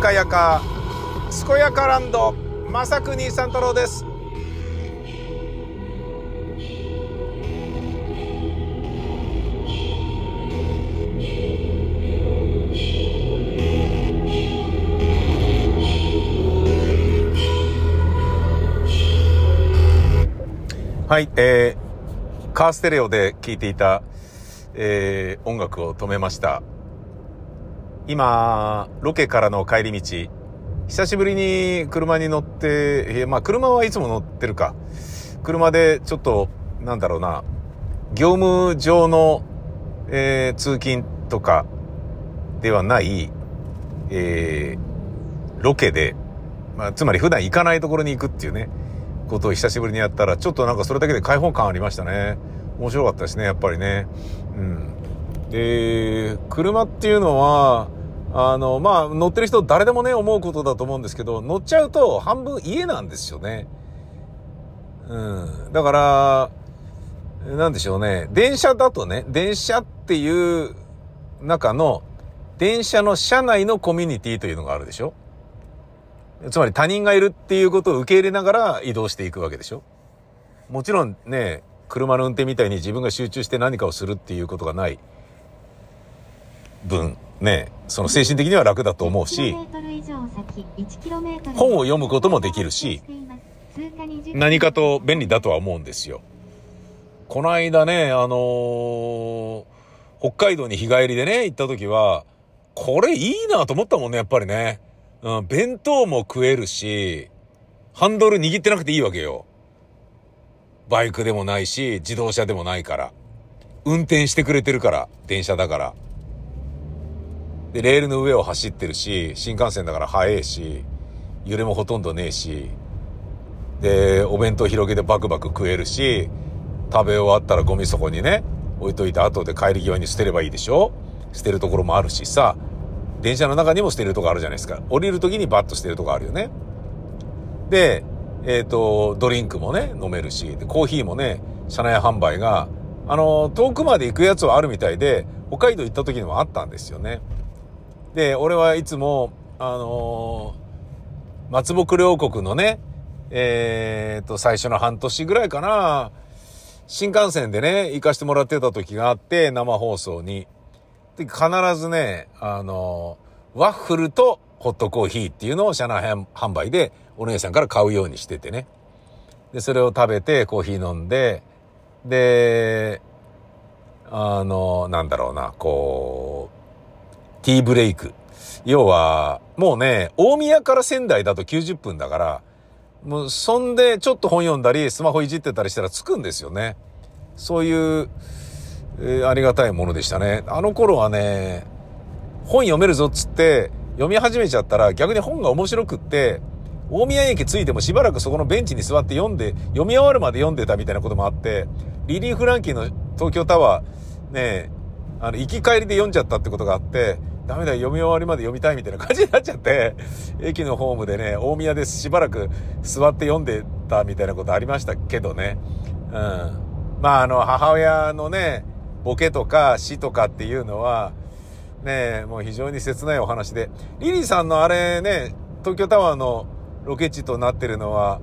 かやか。健やかランド。正国三太郎です。はい、えー、カーステレオで聴いていた、えー、音楽を止めました。今、ロケからの帰り道、久しぶりに車に乗って、えーまあ車はいつも乗ってるか。車でちょっと、なんだろうな、業務上の、えー通勤とかではない、えーロケで、まあ、つまり普段行かないところに行くっていうね、ことを久しぶりにやったら、ちょっとなんかそれだけで開放感ありましたね。面白かったですね、やっぱりね。うん。で、車っていうのは、あの、まあ、乗ってる人誰でもね、思うことだと思うんですけど、乗っちゃうと半分家なんですよね。うん。だから、なんでしょうね。電車だとね、電車っていう中の、電車の車内のコミュニティというのがあるでしょつまり他人がいるっていうことを受け入れながら移動していくわけでしょもちろんね、車の運転みたいに自分が集中して何かをするっていうことがない分、ね、その精神的には楽だと思うし、本を読むこともできるし、何かと便利だとは思うんですよ。この間ね、あのー北海道に日帰りでね、行った時は、これいいなと思ったもんね、やっぱりね。うん、弁当も食えるし、ハンドル握ってなくていいわけよ。バイクでもないし、自動車でもないから。運転してくれてるから、電車だから。で、レールの上を走ってるし、新幹線だから速いし、揺れもほとんどねえし、で、お弁当広げてバクバク食えるし、食べ終わったらゴミ底にね、置いといて後で帰り際に捨てればいいでしょ？捨てるところもあるしさ、電車の中にも捨てるとこあるじゃないですか。降りる時にバッと捨てるとこあるよね。で、えっ、と、ドリンクもね、飲めるし、コーヒーもね、車内販売が、あの、遠くまで行くやつはあるみたいで、北海道行った時にもあったんですよね。で、俺はいつも、あのー松木両国のね、えっ、と、最初の半年ぐらいかな、新幹線でね、行かしてもらってた時があって、生放送に。で、必ずね、あの、ワッフルとホットコーヒーっていうのを車内販売でお姉さんから買うようにしててね。で、それを食べてコーヒー飲んで、で、あの、なんだろうな、こう、ティーブレイク。要は、もうね、大宮から仙台だと90分だから、もう、そんで、ちょっと本読んだり、スマホいじってたりしたら着くんですよね。そういう、えーありがたいものでしたね。あの頃はね、本読めるぞっつって、読み始めちゃったら逆に本が面白くって、大宮駅着いてもしばらくそこのベンチに座って読んで、読み終わるまで読んでたみたいなこともあって、リリー・フランキーの東京タワー、ね、あの、行き帰りで読んじゃったってことがあって、ダメだ、読み終わりまで読みたいみたいな感じになっちゃって、駅のホームでね、大宮でしばらく座って読んでたみたいなことありましたけどね。うん。まあ、あの、母親のね、ボケとか死とかっていうのは、ねもう非常に切ないお話で。リリーさんのあれね、東京タワーのロケ地となってるのは、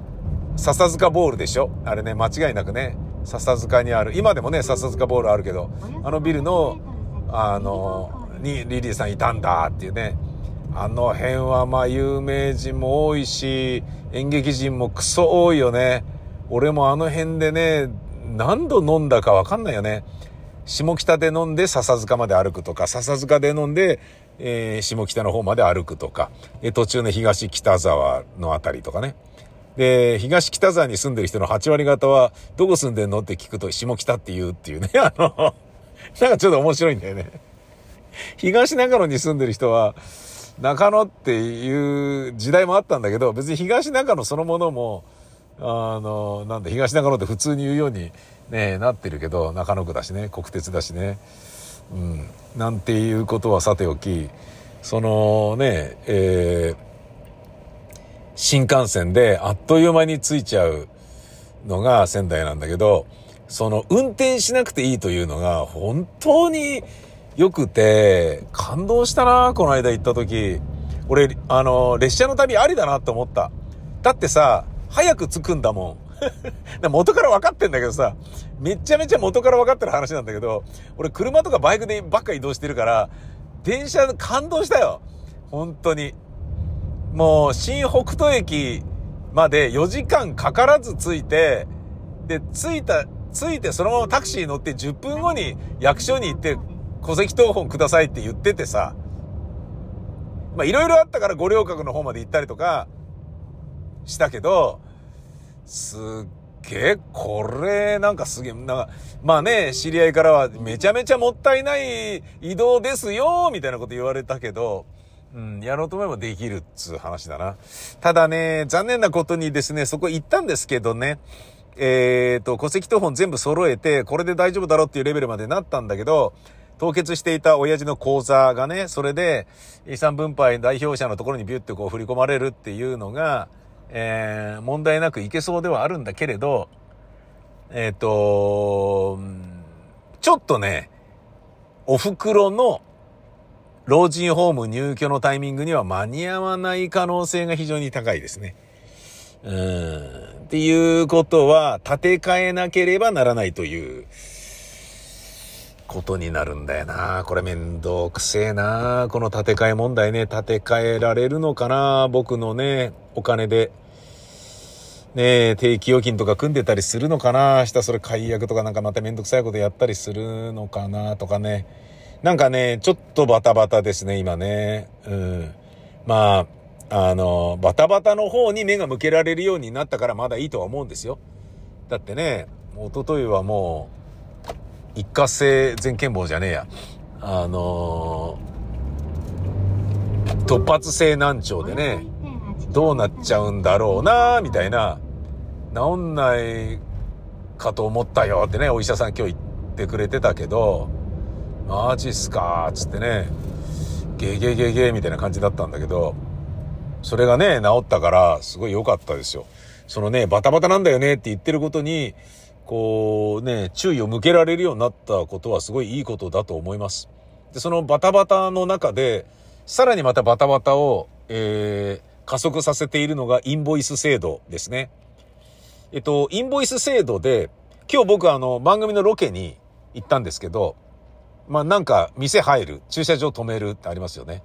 笹塚ボールでしょ？あれね、間違いなくね、笹塚にある。今でもね、笹塚ボールあるけど、あのビルの、あの、にリリーさんいたんだっていうね。あの辺はまあ有名人も多いし、演劇人もクソ多いよね。俺もあの辺でね、何度飲んだかわかんないよね。下北で飲んで笹塚まで歩くとか、笹塚で飲んで、えー下北の方まで歩くとか、え途中の東北沢のあたりとかね。で、東北沢に住んでる人の8割方は、どこ住んでんのって聞くと、下北って言うっていうね。あの、なんかちょっと面白いんだよね。東中野に住んでる人は、中野っていう時代もあったんだけど、別に東中野そのものも、あの、なんだ、東中野って普通に言うように、ね、なってるけど、中野区だしね、国鉄だしね。うん。なんていうことはさておき、そのね、えー新幹線であっという間に着いちゃうのが仙台なんだけど、その運転しなくていいというのが本当に良くて、感動したな、この間行った時。俺、あの、列車の旅ありだなって思った。だってさ、早く着くんだもん。元から分かってんだけどさ、めちゃめちゃ元から分かってる話なんだけど、俺車とかバイクでばっか移動してるから、電車感動したよ。本当に。もう、新北斗駅まで4時間かからず着いて、で、着いた、着いてそのままタクシー乗って10分後に役所に行って戸籍謄本くださいって言っててさ、まあいろいろあったから五稜郭の方まで行ったりとかしたけど、すっげえ、これ、なんかすげえ、なんか、まあね、知り合いからはめちゃめちゃもったいない移動ですよ、みたいなこと言われたけど、うん、やろうと思えばできるっつう話だな。ただね、残念なことにですね、そこ行ったんですけどね、えっ、ー、と、戸籍謄本全部揃えて、これで大丈夫だろうっていうレベルまでなったんだけど、凍結していた親父の口座がね、それで遺産分配代表者のところにビュッてこう振り込まれるっていうのが、えー、問題なくいけそうではあるんだけれど、えっ、ー、と、ちょっとね、お袋の老人ホーム入居のタイミングには間に合わない可能性が非常に高いですね。うん。っていうことは、建て替えなければならないという、ことになるんだよな。これめんどくせえな。この建て替え問題ね、建て替えられるのかな？僕のね、お金で。ね定期預金とか組んでたりするのかな？明日それ解約とかなんかまためんどくさいことやったりするのかな？とかね。なんかね、ちょっとバタバタですね、今ね。うん。まあ、あの、バタバタの方に目が向けられるようになったからまだいいとは思うんですよ。だってね、一昨日はもう、一過性全健忘じゃねえや。あのー、突発性難聴でね、どうなっちゃうんだろうなみたいな、治んないかと思ったよってね、お医者さん今日言ってくれてたけど、マジっすかつってね、ゲゲゲゲみたいな感じだったんだけど、それがね、治ったから、すごい良かったですよ。そのね、バタバタなんだよねって言ってることに、こうね、注意を向けられるようになったことはすごいいいことだと思います。で、そのバタバタの中で、さらにまたバタバタを、えー、加速させているのがインボイス制度ですね。えっと、インボイス制度で、今日僕あの、番組のロケに行ったんですけど、まあなんか、店入る、駐車場止めるってありますよね。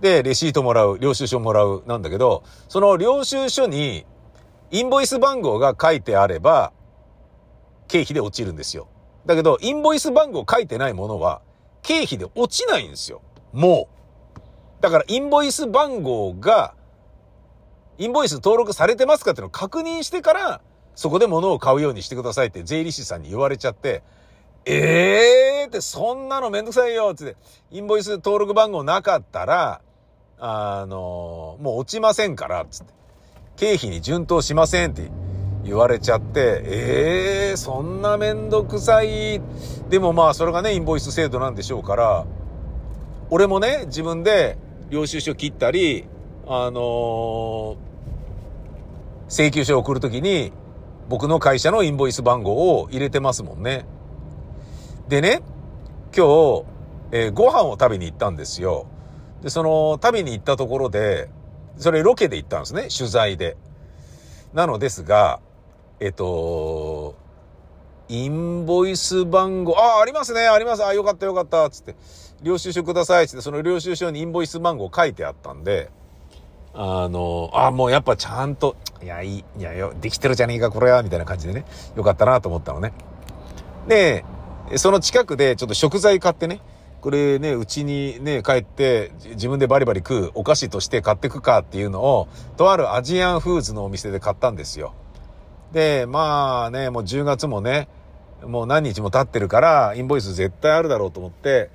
で、レシートもらう、領収書もらう、なんだけど、その領収書に、インボイス番号が書いてあれば、経費で落ちるんですよ。だけど、インボイス番号書いてないものは、経費で落ちないんですよ。もう。だから、インボイス番号が、インボイス登録されてますかっていうのを確認してから、そこで物を買うようにしてくださいって税理士さんに言われちゃって、ええーって、そんなのめんどくさいよって、インボイス登録番号なかったら、あの、もう落ちませんから、つって。経費に順当しませんって言われちゃって、ええー、そんなめんどくさい。でもまあ、それがね、インボイス制度なんでしょうから、俺もね、自分で領収書切ったり、あの、請求書を送るときに、僕の会社のインボイス番号を入れてますもんね。でね、今日、えー、ご飯を食べに行ったんですよ。で、その、食べに行ったところで、それロケで行ったんですね、取材で。なのですが、えっと、インボイス番号、ああ、ありますね、あります。あよかったよかった、つって、領収書ください、つって、その領収書にインボイス番号書いてあったんで、あの、あもうやっぱちゃんと、いや、いい、いやよ、できてるじゃねえか、これは、みたいな感じでね、よかったなと思ったのね。で、その近くでちょっと食材買ってね、これね、うちにね、帰って、自分でバリバリ食うお菓子として買ってくかっていうのを、とあるアジアンフーズのお店で買ったんですよ。で、まあね、もう10月もね、もう何日も経ってるから、インボイス絶対あるだろうと思って、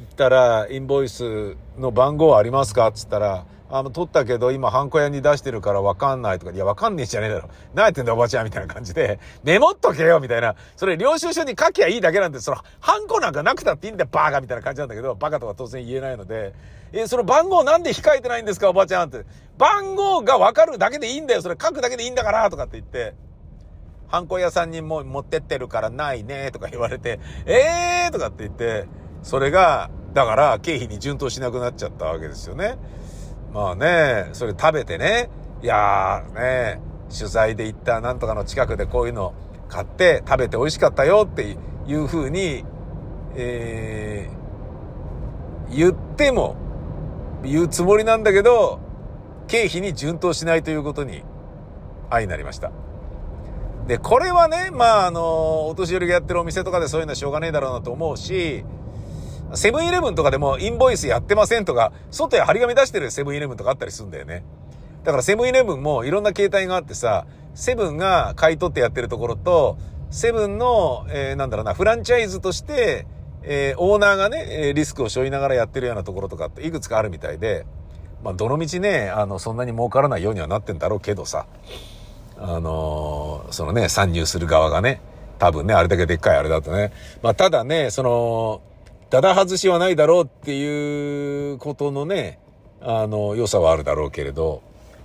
行ったら、インボイスの番号ありますか？っつったら、あの、取ったけど、今、ハンコ屋に出してるからわかんないとか、いや、わかんねえじゃねえだろ。何やってんだおばちゃんみたいな感じで、メモっとけよみたいな。それ、領収書に書きゃいいだけなんで、その、ハンコなんかなくたっていいんだよ、バーカみたいな感じなんだけど、バカとか当然言えないので、え、その番号なんで控えてないんですか、おばちゃんって。番号がわかるだけでいいんだよ、それ書くだけでいいんだから、とかって言って。ハンコ屋さんにも持ってってるからないね、とか言われて、えーとかって言って、それが、だから経費に順当しなくなっちゃったわけですよね。まあね、それ食べてね、いやーね、取材で行ったなんとかの近くでこういうの買って食べて美味しかったよっていう風に、えー、言っても、言うつもりなんだけど、経費に順当しないということに、愛になりました。で、これはね、まあ、あの、お年寄りがやってるお店とかでそういうのはしょうがねえだろうなと思うし、セブンイレブンとかでもインボイスやってませんとか、外へ張り紙出してるセブンイレブンとかあったりするんだよね。だからセブンイレブンもいろんな形態があってさ、セブンが買い取ってやってるところと、セブンの、えー、なんだろうな、フランチャイズとして、えー、オーナーがね、リスクを背負いながらやってるようなところとかっていくつかあるみたいで、まあ、どの道ね、あの、そんなに儲からないようにはなってんだろうけどさ、あのー、そのね、参入する側がね、多分ね、あれだけでっかいあれだとね。まあ、ただね、その、だだ外しはないだろうっていうことのね、あの、良さはあるだろうけれど、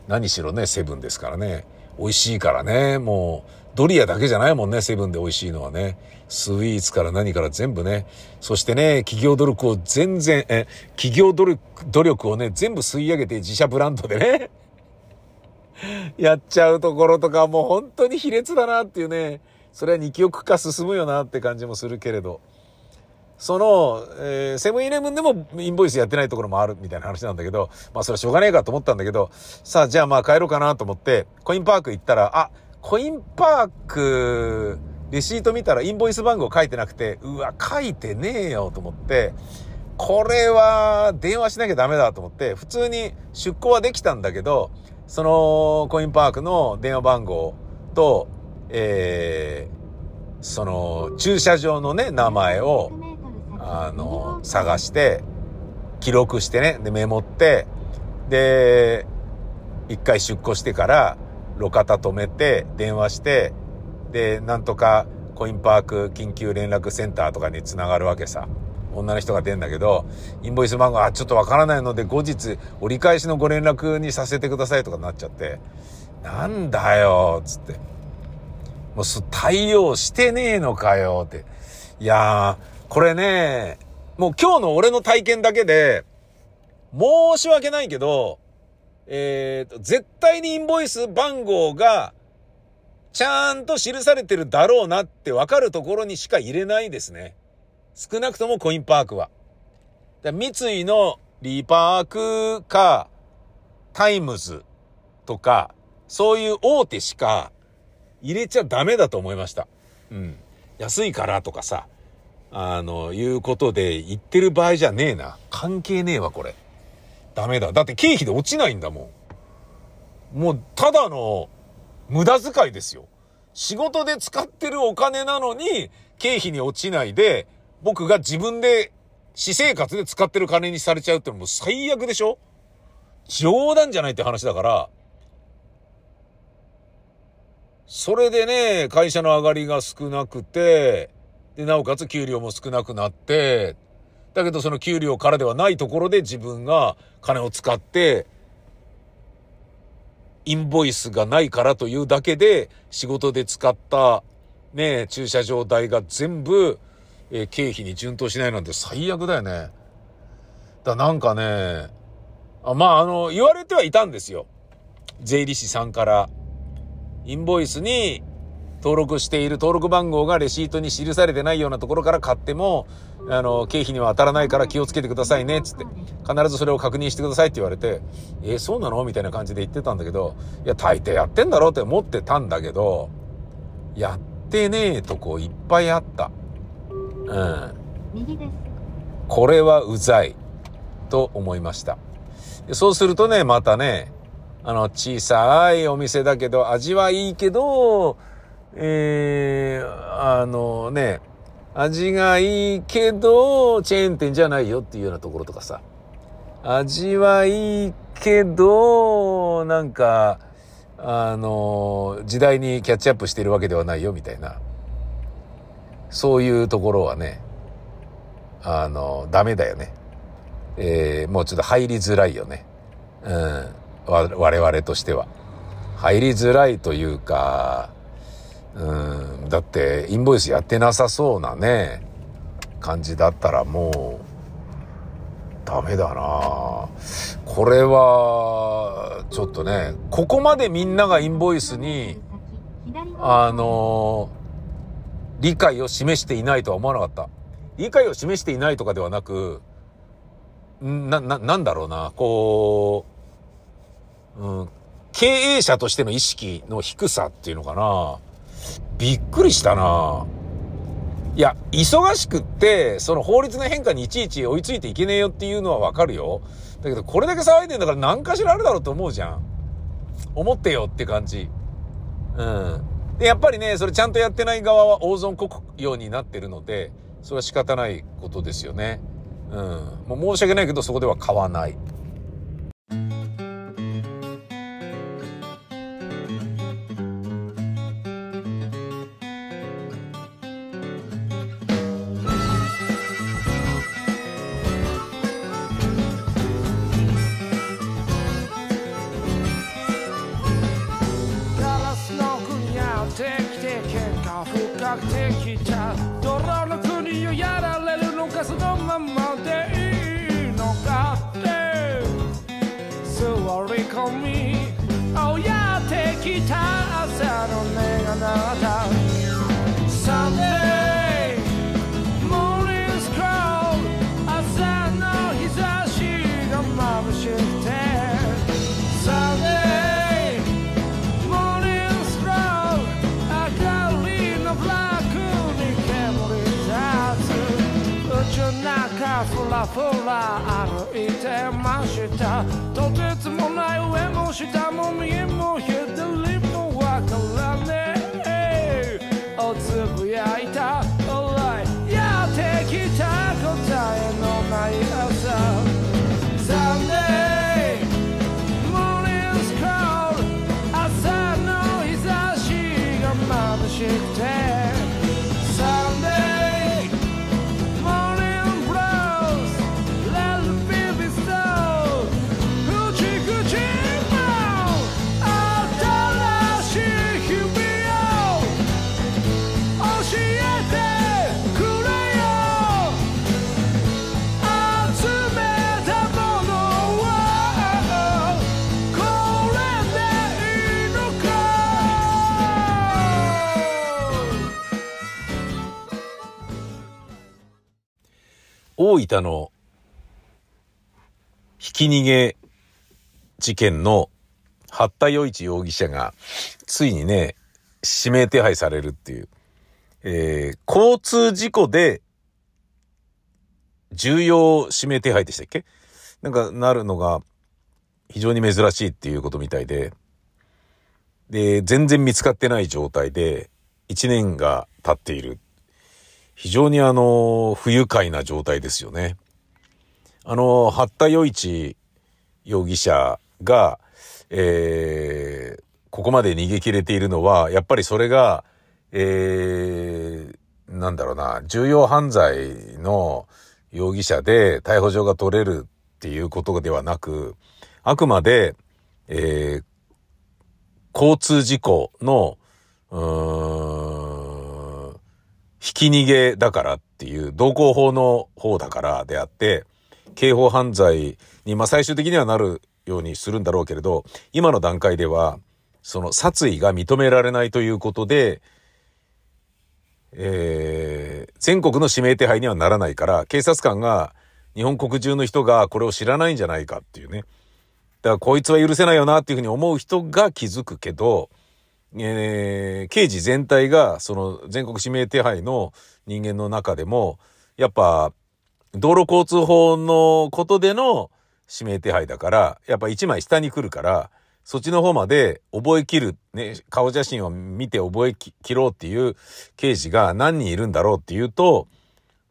何しろね、セブンですからね。美味しいからね、もう、ドリアだけじゃないもんね、セブンで美味しいのはね。スイーツから何から全部ね。そしてね、企業努力を全然、え、企業努力、努力をね、全部吸い上げて自社ブランドでね。やっちゃうところとかもう本当に卑劣だなっていうね。それは二極化進むよなって感じもするけれど。その、えー、セブンイレブンでもインボイスやってないところもあるみたいな話なんだけど、まあそれはしょうがねえかと思ったんだけど、さあじゃあまあ帰ろうかなと思って、コインパーク行ったら、あ、コインパーク、レシート見たらインボイス番号書いてなくて、うわ、書いてねえよと思って、これは電話しなきゃダメだと思って、普通に出向はできたんだけど、そのコインパークの電話番号と、えー、その駐車場のね、名前を、あの、探して、記録してね、で、メモって、で、一回出庫してから、路肩止めて、電話して、で、なんとかコインパーク緊急連絡センターとかに繋がるわけさ。女の人が出んだけど、インボイス番号、あ、ちょっとわからないので、後日、折り返しのご連絡にさせてくださいとかなっちゃって、なんだよ、つって。もう対応してねえのかよ、って。いやー、これね、もう今日の俺の体験だけで、申し訳ないけど、えー、と、絶対にインボイス番号が、ちゃんと記されてるだろうなってわかるところにしか入れないですね。少なくともコインパークは。三井のリパークか、タイムズとか、そういう大手しか入れちゃダメだと思いました。うん。安いからとかさ、あの、いうことで言ってる場合じゃねえな。関係ねえわ、これ。ダメだ。だって経費で落ちないんだもん。もう、ただの無駄遣いですよ。仕事で使ってるお金なのに、経費に落ちないで、僕が自分で私生活で使ってる金にされちゃうってのも最悪でしょ？冗談じゃないって話だから、それでね、会社の上がりが少なくて、で、なおかつ給料も少なくなって、だけどその給料からではないところで自分が金を使って、インボイスがないからというだけで仕事で使ったね、駐車場代が全部、え、経費に順当しないなんて最悪だよね。だなんかね、あまああの、言われてはいたんですよ。税理士さんから。インボイスに登録している登録番号がレシートに記されてないようなところから買っても、あの、経費には当たらないから気をつけてくださいね、つって。必ずそれを確認してくださいって言われて、えー、そうなの？みたいな感じで言ってたんだけど、いや、大抵やってんだろうって思ってたんだけど、やってねえとこいっぱいあった。うん。これはうざい。と思いました。そうするとね、またね、あの、小さいお店だけど、味はいいけど、えー、あのね、味がいいけど、チェーン店じゃないよっていうようなところとかさ。味はいいけど、なんか、あの、時代にキャッチアップしてるわけではないよみたいな。そういうところはね、あの、ダメだよね。えー、もうちょっと入りづらいよね。うん。我々としては。入りづらいというか、うん、だってインボイスやってなさそうなね、感じだったらもう、ダメだなこれは、ちょっとね、ここまでみんながインボイスに、あの理解を示していないとは思わなかった。理解を示していないとかではなく、な、な、なんだろうな、こう、うん、経営者としての意識の低さっていうのかな。びっくりしたな。いや、忙しくって、その法律の変化にいちいち追いついていけねえよっていうのはわかるよ。だけど、これだけ騒いでんだから何かしらあるだろうと思うじゃん。思ってよって感じ。うん。で、やっぱりね、それちゃんとやってない側は大損国用になってるので、それは仕方ないことですよね。うん。もう申し訳ないけど、そこでは買わない。ふら歩いてましたとてつもない上も下も見えも左もわからね大分のひき逃げ事件の八田余一容疑者がついにね、指名手配されるっていう。えー、交通事故で重要指名手配でしたっけ？なんかなるのが非常に珍しいっていうことみたいで、で、全然見つかってない状態で1年が経っている。非常にあの、不愉快な状態ですよね。あの、八田余一容疑者が、えー、ここまで逃げ切れているのは、やっぱりそれが、えー、なんだろうな、重要犯罪の容疑者で逮捕状が取れるっていうことではなく、あくまで、えー、交通事故の、うーん、ひき逃げだからっていう道交法の方だからであって、刑法犯罪に、まあ最終的にはなるようにするんだろうけれど、今の段階では、その殺意が認められないということで、えー、全国の指名手配にはならないから、警察官が、日本国中の人がこれを知らないんじゃないかっていうね。だからこいつは許せないよなっていうふうに思う人が気づくけど、えー、刑事全体が、その全国指名手配の人間の中でも、やっぱ、道路交通法のことでの指名手配だから、やっぱ一枚下に来るから、そっちの方まで覚えきる、ね、顔写真を見て覚えきろうっていう刑事が何人いるんだろうっていうと、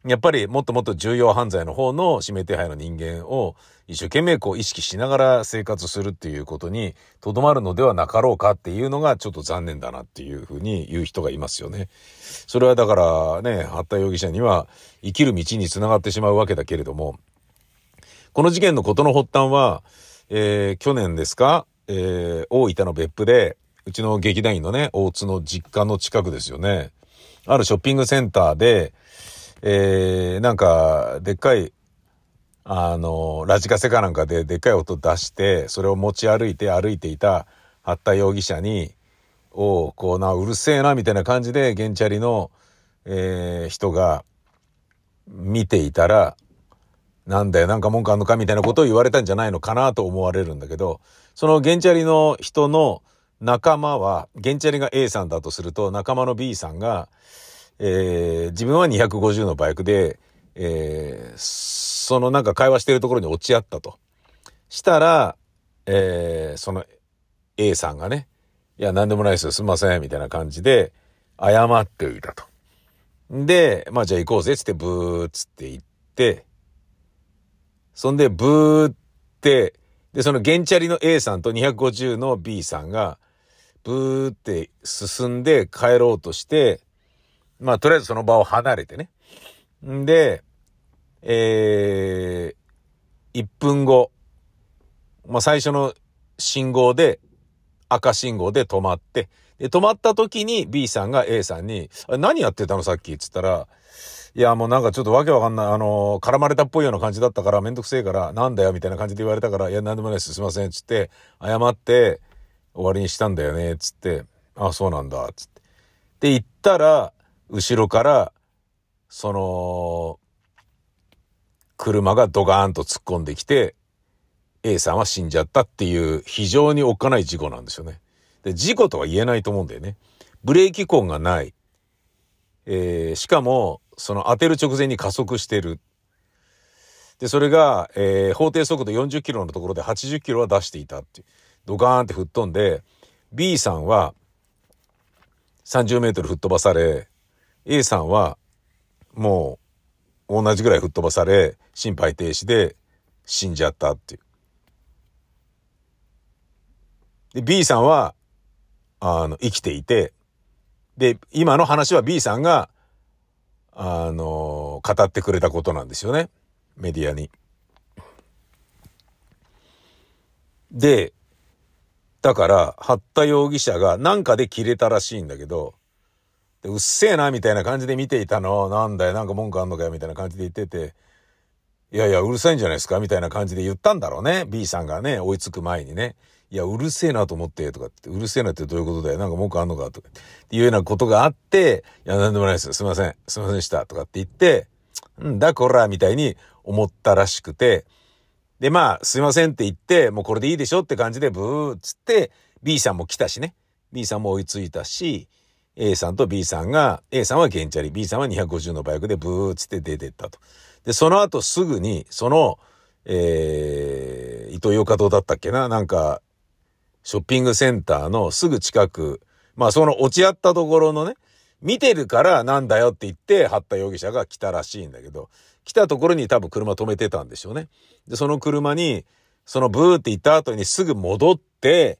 やっぱりもっともっと重要犯罪の方の指名手配の人間を一生懸命こう意識しながら生活するっていうことにとどまるのではなかろうかっていうのがちょっと残念だなっていうふうに言う人がいますよね。それはだからね、八田容疑者には生きる道につながってしまうわけだけれども、この事件のことの発端は、えー、去年ですか、えー、大分の別府で、うちの劇団員のね、大津の実家の近くですよね。あるショッピングセンターで、えー、なんか、でっかい、あの、ラジカセかなんかででっかい音出して、それを持ち歩いて歩いていた八田容疑者に、を、こうな、うるせえな、みたいな感じで、ゲンチャリの、えー、人が見ていたら、なんだよ、なんか文句あんのかみたいなことを言われたんじゃないのかなと思われるんだけど、そのゲンチャリの人の仲間は、ゲンチャリが A さんだとすると、仲間の B さんが、えー、自分は250のバイクで、えー、そのなんか会話してるところに落ち合ったと。したら、えー、その A さんがね、いや、なんでもないですよ、すいません、みたいな感じで、謝っていたと。で、まあじゃあ行こうぜ、つってブーつって行って、そんでブーって、で、そのゲンチャリの A さんと250の B さんが、ブーって進んで帰ろうとして、まあとりあえずその場を離れてね。んで、えー、1分後、まあ、最初の信号で、赤信号で止まって、で、止まった時に B さんが A さんに、何やってたの？さっきっつったら、いや、もうなんかちょっとわけわかんない、あの絡まれたっぽいような感じだったから、めんどくせえから、なんだよ、みたいな感じで言われたから、いや、なんでもないです、すいません、つって、謝って、終わりにしたんだよね、つって、あ、そうなんだ、つって。で、言ったら、後ろから、その、車がドガーンと突っ込んできて、A さんは死んじゃったっていう非常におっかない事故なんですよね。で、事故とは言えないと思うんだよね。ブレーキ痕がない。えー、しかも、その当てる直前に加速してる。で、それが、えー、法定速度40キロのところで80キロは出していたって。ドガーンって吹っ飛んで、B さんは30メートル吹っ飛ばされ、A さんはもう同じぐらい吹っ飛ばされ、心肺停止で死んじゃったっていう。で、B さんは、あの、生きていて、で、今の話は B さんが、あの、語ってくれたことなんですよね。メディアに。で、だから、八田容疑者がなんかで切れたらしいんだけど、で、うっせえな、みたいな感じで見ていたの。なんだよ、なんか文句あんのかよ、みたいな感じで言ってて、いやいや、うるさいんじゃないですかみたいな感じで言ったんだろうね。B さんがね、追いつく前にね。いや、うるせえなと思って、とかって、うるせえなってどういうことだよ。なんか文句あんのかとかっていうようなことがあって、いや、なんでもないです。すいません。すいませんでした。とかって言って、うんだ、こら、みたいに思ったらしくて、で、まあ、すいませんって言って、もうこれでいいでしょって感じで、ブーっつって、B さんも来たしね。B さんも追いついたし、A さんと B さんが、A さんはゲンチャリ、B さんは250のバイクでブーっつって出てったと。で、その後すぐに、その、えー、伊東洋華堂だったっけな？なんか、ショッピングセンターのすぐ近く、まあその落ち合ったところのね、見てるからなんだよって言って、八田容疑者が来たらしいんだけど、来たところに多分車止めてたんでしょうね。で、その車に、そのブーって言った後にすぐ戻って、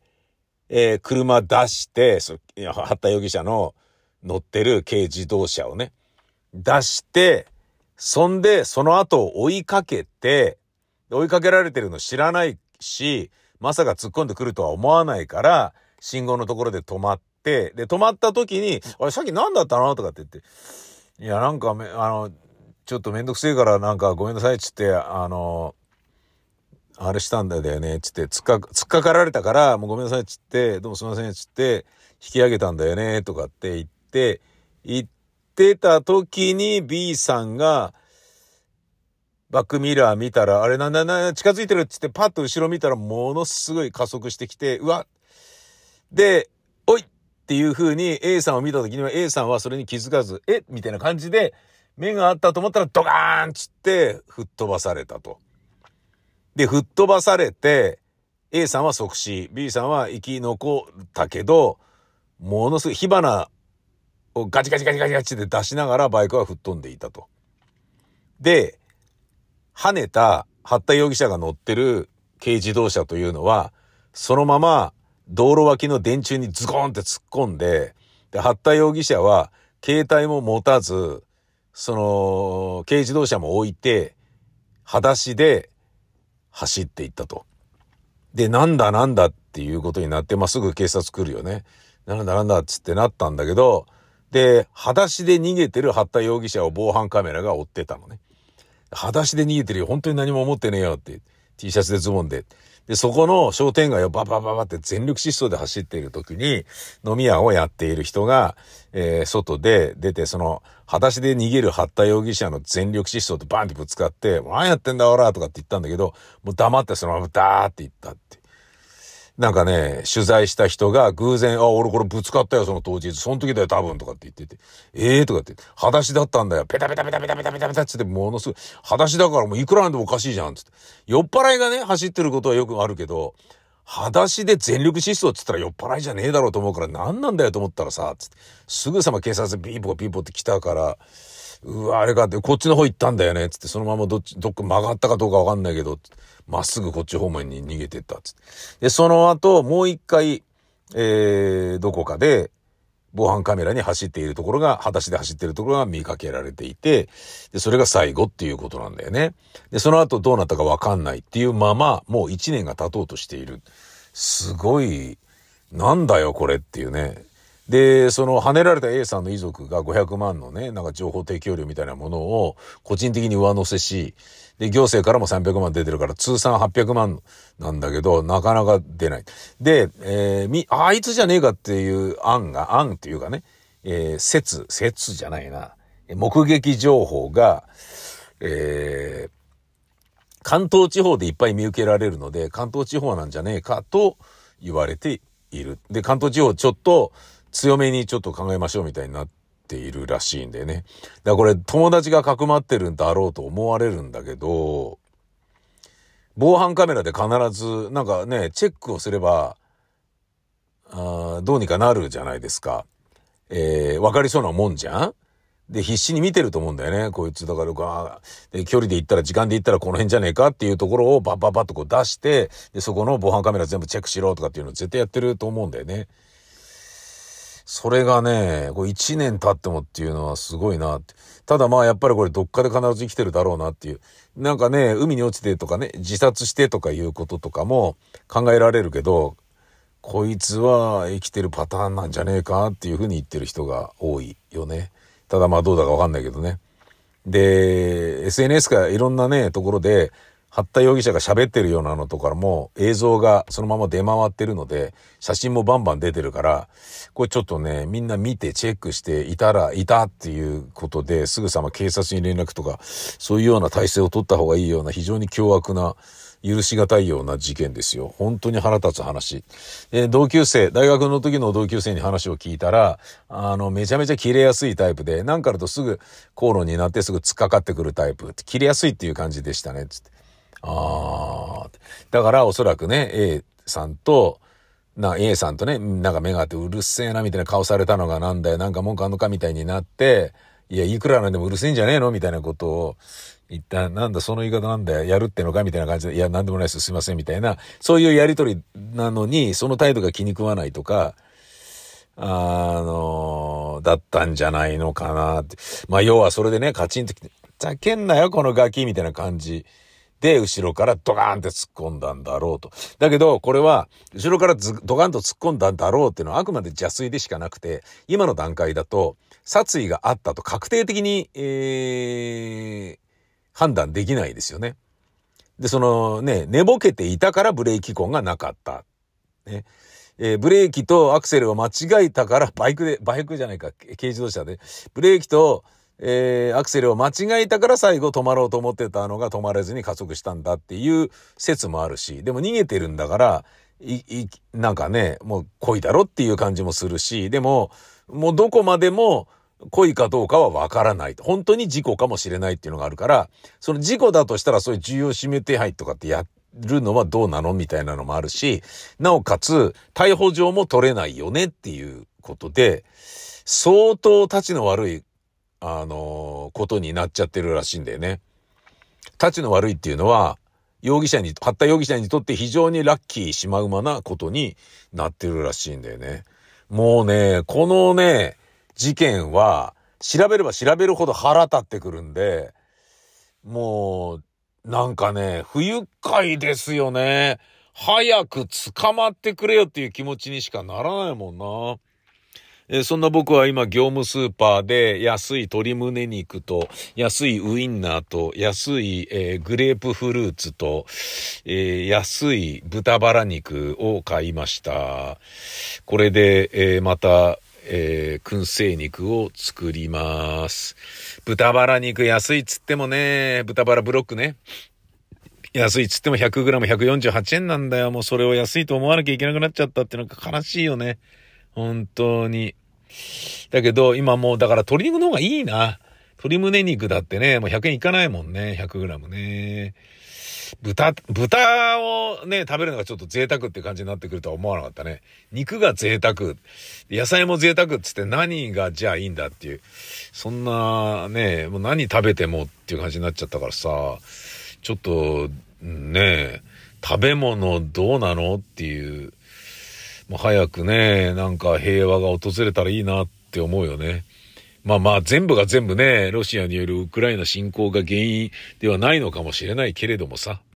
えー、車出して、そ八田容疑者の乗ってる軽自動車をね、出して、そんで、その後を追いかけて、追いかけられてるの知らないし、まさか突っ込んでくるとは思わないから、信号のところで止まって、で、止まった時に、あれ、さっき何だったのとかって言って、いや、なんかめ、あの、ちょっとめんどくせえからなんかごめんなさいっつって、あの、あれしたんだよね、つって、つっか、突っかかられたから、もうごめんなさいつって、どうもすいませんつって、引き上げたんだよね、とかって言って、言ってた時に B さんが、バックミラー見たら、あれなんだな、近づいてるっつってパッと後ろ見たらものすごい加速してきて、うわで、おいっていう風に A さんを見た時には A さんはそれに気づかず、えみたいな感じで、目があったと思ったらドガーンっつって吹っ飛ばされたと。で、吹っ飛ばされて、A さんは即死、B さんは生き残ったけど、ものすごい火花をガチガチガチガチガチで出しながらバイクは吹っ飛んでいたと。で、跳ねた八田容疑者が乗ってる軽自動車というのは、そのまま道路脇の電柱にズコンって突っ込んで、で、八田容疑者は携帯も持たず、その、軽自動車も置いて、裸足で走っていったと。で、なんだなんだっていうことになって、まあ、すぐ警察来るよね。なんだなんだっつってなったんだけど、で、裸足で逃げてる八田容疑者を防犯カメラが追ってたのね。裸足で逃げてるよ。本当に何も思ってねえよって。T シャツでズボンで。で、そこの商店街をババババって全力疾走で走っている時に、飲み屋をやっている人が、えー、外で出て、その、裸足で逃げる八田容疑者の全力疾走でバンってぶつかって、何やってんだおらとかって言ったんだけど、もう黙ってそのままダーって言ったって。なんかね、取材した人が偶然、あ、俺これぶつかったよ、その当日。その時だよ、多分、とかって言ってて。ええー、とかって、裸足だったんだよ。ペタペタペタペタペタペタペタってって、ものすごい、裸足だからもういくらなんでもおかしいじゃん、つって。酔っ払いがね、走ってることはよくあるけど、裸足で全力疾走っつったら酔っ払いじゃねえだろうと思うから何なんだよと思ったらさ、つって。すぐさま警察ビーポービーポーって来たから、うわ、あれかって、こっちの方行ったんだよね、つって、そのままどっち、どっか曲がったかどうかわかんないけど、まっすぐこっち方面に逃げてった、つって。で、その後、もう一回、えー、どこかで、防犯カメラに走っているところが、裸足で走っているところが見かけられていて、で、それが最後っていうことなんだよね。で、その後どうなったかわかんないっていうまま、もう一年が経とうとしている。すごい、なんだよこれっていうね。で、その、跳ねられた A さんの遺族が500万のね、なんか情報提供料みたいなものを個人的に上乗せし、で、行政からも300万出てるから通算800万なんだけど、なかなか出ない。で、えー、み、あいつじゃねえかっていう案が、案っていうかね、えー、説、説じゃないな。目撃情報が、えー、関東地方でいっぱい見受けられるので、関東地方なんじゃねえかと言われている。で、関東地方ちょっと、強めにちょっと考えましょうみたいになっているらしいんでね。だからこれ友達がかくまってるんだろうと思われるんだけど、防犯カメラで必ずなんかね、チェックをすれば、あどうにかなるじゃないですか。えー、わかりそうなもんじゃん？で、必死に見てると思うんだよね。こいつ、だからか、で、距離で行ったら、時間で行ったらこの辺じゃねえかっていうところをバッバッバッとこう出して、で、そこの防犯カメラ全部チェックしろとかっていうのを絶対やってると思うんだよね。それがね、こう1年経ってもっていうのはすごいなって。ただまあやっぱりこれどっかで必ず生きてるだろうなっていう。なんかね、海に落ちてとかね、自殺してとかいうこととかも考えられるけど、こいつは生きてるパターンなんじゃねえかっていうふうに言ってる人が多いよね。ただまあどうだかわかんないけどね。で、SNS かいろんなね、ところで、八田容疑者が喋ってるようなのとかも映像がそのまま出回ってるので、写真もバンバン出てるから、これちょっとね、みんな見てチェックしていたら、いたっていうことで、すぐさま警察に連絡とか、そういうような体制を取った方がいいような非常に凶悪な、許し難いような事件ですよ。本当に腹立つ話。で、同級生、大学の時の同級生に話を聞いたら、あの、めちゃめちゃ切れやすいタイプで、なんかあるとすぐ口論になってすぐ突っかかってくるタイプ。切れやすいっていう感じでしたね、つって。ああ。だからおそらくね、A さんと、な、A さんとね、なんか目があってうるせえなみたいな顔されたのがなんだよ、なんか文句あんのかみたいになって、いや、いくらなんでもうるせえんじゃねえのみたいなことを言った、なんだ、その言い方なんだよ、やるってのかみたいな感じで、いや、なんでもないです、すいません、みたいな、そういうやりとりなのに、その態度が気に食わないとか、あの、だったんじゃないのかなって。まあ、要はそれでね、カチンと来て、ざけんなよ、このガキみたいな感じ。で、後ろからドカーンって突っ込んだんだろうと。だけど、これは、後ろからドカンと突っ込んだんだろうっていうのはあくまで邪推でしかなくて、今の段階だと、殺意があったと確定的に、えー、判断できないですよね。で、そのね、寝ぼけていたからブレーキ痕がなかった。ね。えー、ブレーキとアクセルを間違えたからバイクで、バイクじゃないか、軽自動車で、ブレーキとえー、アクセルを間違えたから最後止まろうと思ってたのが止まれずに加速したんだっていう説もあるし、でも逃げてるんだから、い、い、なんかね、もう恋だろっていう感じもするし、でも、もうどこまでも恋かどうかはわからない。本当に事故かもしれないっていうのがあるから、その事故だとしたらそういう重要指名手配とかってやるのはどうなのみたいなのもあるし、なおかつ、逮捕状も取れないよねっていうことで、相当立ちの悪いあの、ことになっちゃってるらしいんだよね。立ちの悪いっていうのは、容疑者に、八田容疑者にとって非常にラッキーしまうまなことになってるらしいんだよね。もうね、このね、事件は、調べれば調べるほど腹立ってくるんで、もう、なんかね、不愉快ですよね。早く捕まってくれよっていう気持ちにしかならないもんな。えそんな僕は今業務スーパーで安い鶏胸肉と安いウインナーと安い、えー、グレープフルーツと、えー、安い豚バラ肉を買いました。これで、え、また、えー、燻製肉を作ります。豚バラ肉安いっつってもね、豚バラブロックね。安いっつっても 100g148 円なんだよ。もうそれを安いと思わなきゃいけなくなっちゃったってなんか悲しいよね。本当に。だけど、今もうだから鶏肉の方がいいな。鶏胸肉だってね、もう100円いかないもんね。100g ね。豚、豚をね、食べるのがちょっと贅沢って感じになってくるとは思わなかったね。肉が贅沢。野菜も贅沢っつって何がじゃあいいんだっていう。そんなね、もう何食べてもっていう感じになっちゃったからさ、ちょっと、ね、食べ物どうなのっていう。もう早くね、なんか平和が訪れたらいいなって思うよね。まあまあ全部が全部ね、ロシアによるウクライナ侵攻が原因ではないのかもしれないけれどもさ。